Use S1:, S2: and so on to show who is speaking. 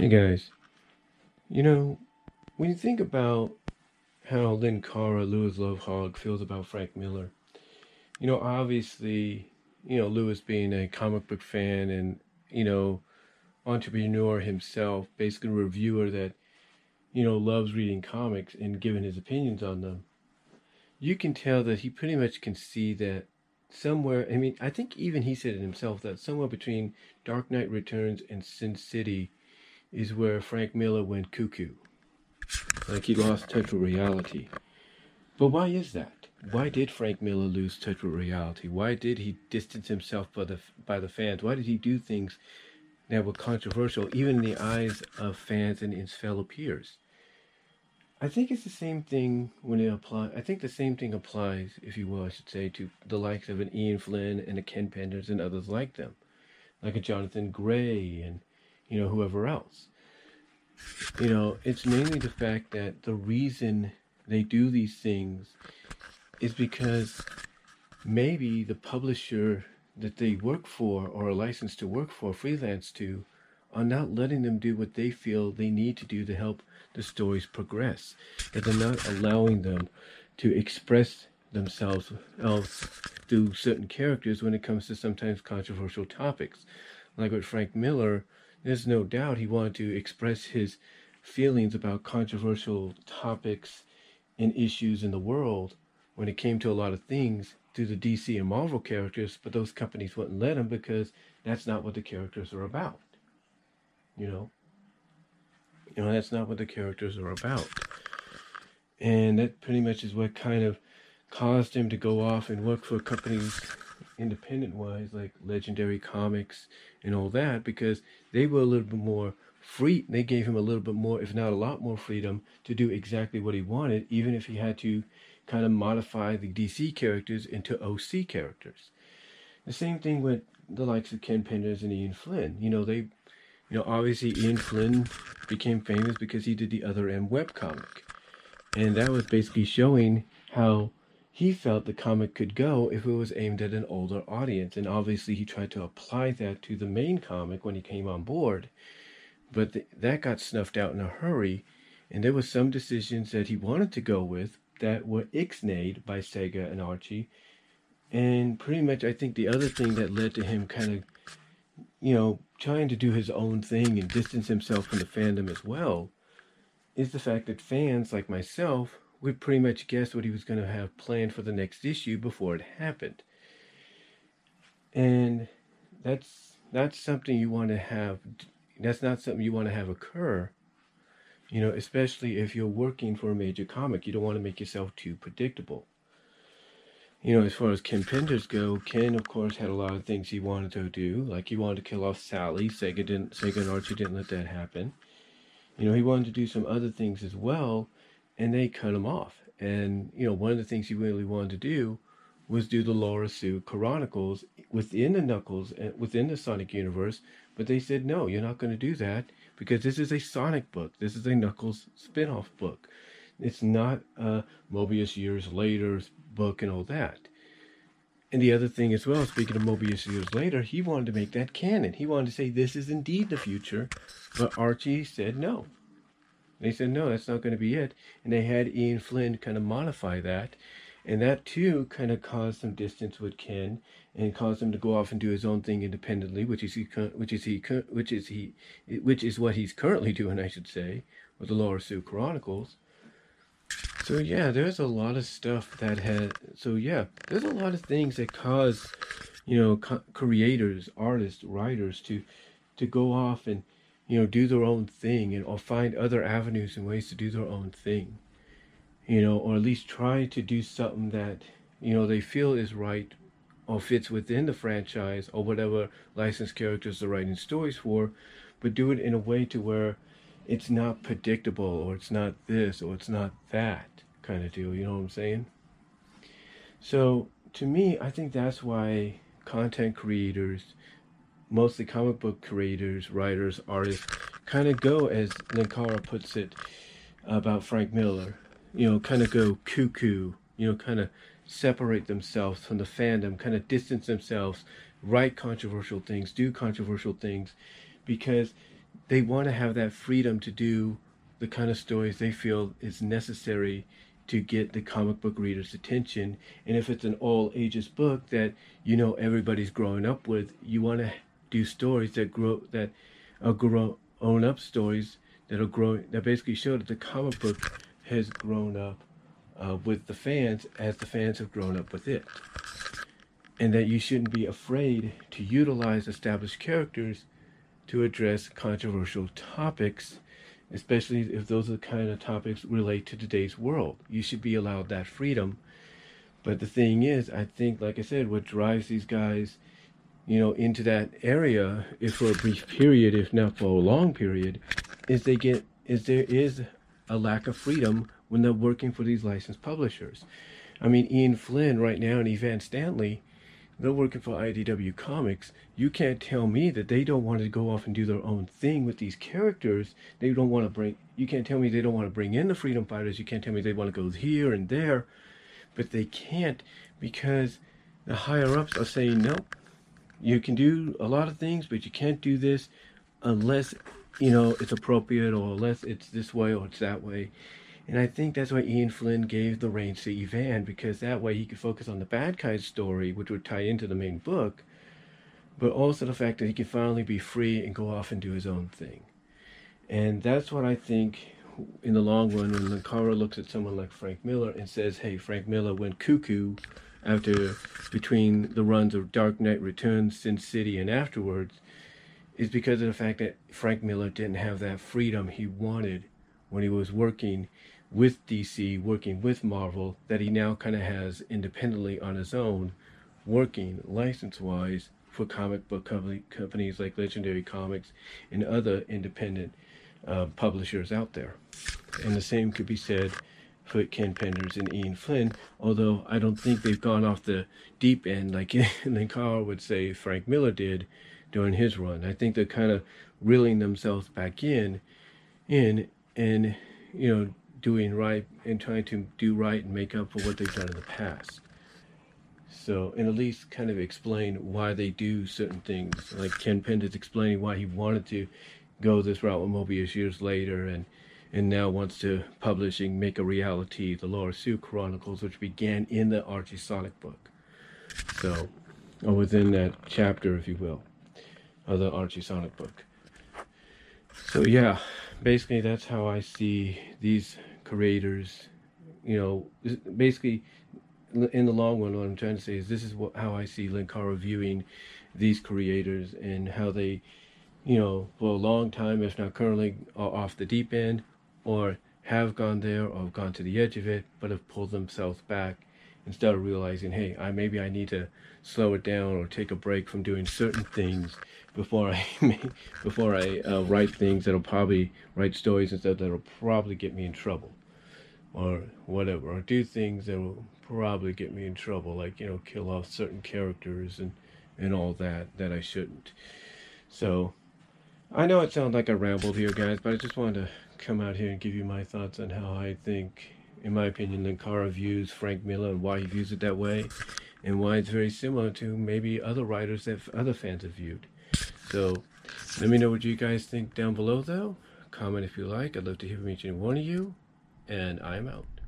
S1: Hey guys, you know, when you think about how Linkara, Lewis Lovhaug feels about Frank Miller, you know, obviously, you know, Lewis being a comic book fan and, you know, entrepreneur himself, basically a reviewer that, you know, loves reading comics and giving his opinions on them, you can tell that he pretty much can see that somewhere, I mean, I think even he said it himself, that somewhere between Dark Knight Returns and Sin City, is where Frank Miller went cuckoo. Like he lost touch with reality. But why is that? Why did Frank Miller lose touch with reality? Why did he distance himself by the by the fans? Why did he do things that were controversial, even in the eyes of fans and his fellow peers? I think it's the same thing when it applies. I think the same thing applies, if you will, I should say, to the likes of an Ian Flynn and a Ken Penders and others like them, like a Jonathan Gray and you know, whoever else. You know, it's mainly the fact that the reason they do these things is because maybe the publisher that they work for or are licensed to work for, freelance to, are not letting them do what they feel they need to do to help the stories progress. That they're not allowing them to express themselves else through certain characters when it comes to sometimes controversial topics. Like with Frank Miller, there's no doubt he wanted to express his feelings about controversial topics and issues in the world when it came to a lot of things through the DC and Marvel characters, but those companies wouldn't let him because that's not what the characters are about. You know? You know, that's not what the characters are about. And that pretty much is what kind of caused him to go off and work for companies independent wise, like Legendary Comics and all that, because they were a little bit more free. They gave him a little bit more, if not a lot more freedom to do exactly what he wanted, even if he had to kind of modify the DC characters into OC characters. The same thing with the likes of Ken Penders and Ian Flynn. You know, they, you know, obviously Ian Flynn became famous because he did the Other M webcomic. And that was basically showing how he felt the comic could go if it was aimed at an older audience. And obviously, he tried to apply that to the main comic when he came on board. But th- that got snuffed out in a hurry. And there were some decisions that he wanted to go with that were ixnayed by Sega and Archie. And pretty much, I think the other thing that led to him kind of, you know, trying to do his own thing and distance himself from the fandom as well is the fact that fans like myself we pretty much guessed what he was going to have planned for the next issue before it happened. And that's that's something you want to have that's not something you want to have occur. You know, especially if you're working for a major comic, you don't want to make yourself too predictable. You know, as far as Ken Penders go, Ken of course had a lot of things he wanted to do. Like he wanted to kill off Sally. Sega didn't Sega and Archie didn't let that happen. You know, he wanted to do some other things as well and they cut him off. And you know, one of the things he really wanted to do was do the Lara-Su Chronicles within the Knuckles and within the Sonic universe, but they said no, you're not going to do that because this is a Sonic book. This is a Knuckles spin-off book. It's not a Mobius years later book and all that. And the other thing as well, speaking of Mobius years later, he wanted to make that canon. He wanted to say this is indeed the future, but Archie said no. They said, no, that's not going to be it. And they had Ian Flynn kind of modify that. And that too kind of caused some distance with Ken and caused him to go off and do his own thing independently, which is he, which is he, which is he, which is what he's currently doing, I should say, with the Lara-Su Chronicles. So yeah, there's a lot of stuff that had. So yeah, there's a lot of things that cause, you know, co- creators, artists, writers to, to go off and you know, do their own thing and or find other avenues and ways to do their own thing. You know, or at least try to do something that, you know, they feel is right or fits within the franchise or whatever licensed characters they're writing stories for, but do it in a way to where it's not predictable or it's not this or it's not that kind of deal. You know what I'm saying? So to me, I think that's why content creators mostly comic book creators, writers, artists kind of go, as Linkara puts it about Frank Miller, you know, kind of go cuckoo, you know, kind of separate themselves from the fandom, kind of distance themselves, write controversial things, do controversial things, because they want to have that freedom to do the kind of stories they feel is necessary to get the comic book reader's attention. And if it's an all ages book that you know everybody's growing up with, you want to do stories that grow that are grown up stories that are growing that basically show that the comic book has grown up uh, with the fans as the fans have grown up with it. And that you shouldn't be afraid to utilize established characters to address controversial topics especially if those are the kind of topics relate to today's world. You should be allowed that freedom. But the thing is, I think, like I said, what drives these guys, you know, into that area, if for a brief period, if not for a long period, is they get is there is a lack of freedom when they're working for these licensed publishers. I mean, Ian Flynn right now and Evan Stanley they're working for IDW Comics. You can't tell me that they don't want to go off and do their own thing with these characters. They don't want to bring. You can't tell me they don't want to bring in the Freedom Fighters. You can't tell me they want to go here and there, but they can't because the higher ups are saying no. You can do a lot of things, but you can't do this unless you know it's appropriate or unless it's this way or it's that way. And I think that's why Ian Flynn gave the reins to Evan, because that way he could focus on the bad guy's story, which would tie into the main book, but also the fact that he could finally be free and go off and do his own thing. And that's what I think in the long run when Linkara looks at someone like Frank Miller and says, hey, Frank Miller went cuckoo after between the runs of Dark Knight Returns, Sin City, and afterwards, is because of the fact that Frank Miller didn't have that freedom he wanted when he was working with DC, working with Marvel, that he now kind of has independently on his own, working license wise for comic book companies like Legendary Comics and other independent uh, publishers out there. And the same could be said for Ken Penders and Ian Flynn, although I don't think they've gone off the deep end like Linkara would say Frank Miller did during his run. I think they're kind of reeling themselves back in, in and you know doing right and trying to do right and make up for what they've done in the past. So, and at least kind of explain why they do certain things. Like Ken Penders explaining why he wanted to go this route with Mobius years later and and now wants to publish and make a reality the Lara-Su Chronicles, which began in the Archie Sonic book. So, or within that chapter, if you will, of the Archie Sonic book. So, yeah, basically, that's how I see these creators, you know, basically in the long run, what I'm trying to say is this is what, how I see Linkara viewing these creators and how they, you know, for a long time, if not currently, off the deep end or have gone there or have gone to the edge of it, but have pulled themselves back instead of realizing, hey, I maybe I need to slow it down or take a break from doing certain things before I before I uh, write things that'll probably write stories and stuff that'll probably get me in trouble or whatever, or do things that will probably get me in trouble, like you know, kill off certain characters and and all that that I shouldn't. So, I know it sounds like I rambled here, guys, but I just wanted to come out here and give you my thoughts on how I think, in my opinion, Linkara views Frank Miller and why he views it that way, and why it's very similar to maybe other writers that other fans have viewed. So, let me know what you guys think down below, though. Comment if you like. I'd love to hear from each and one of you and I'm out.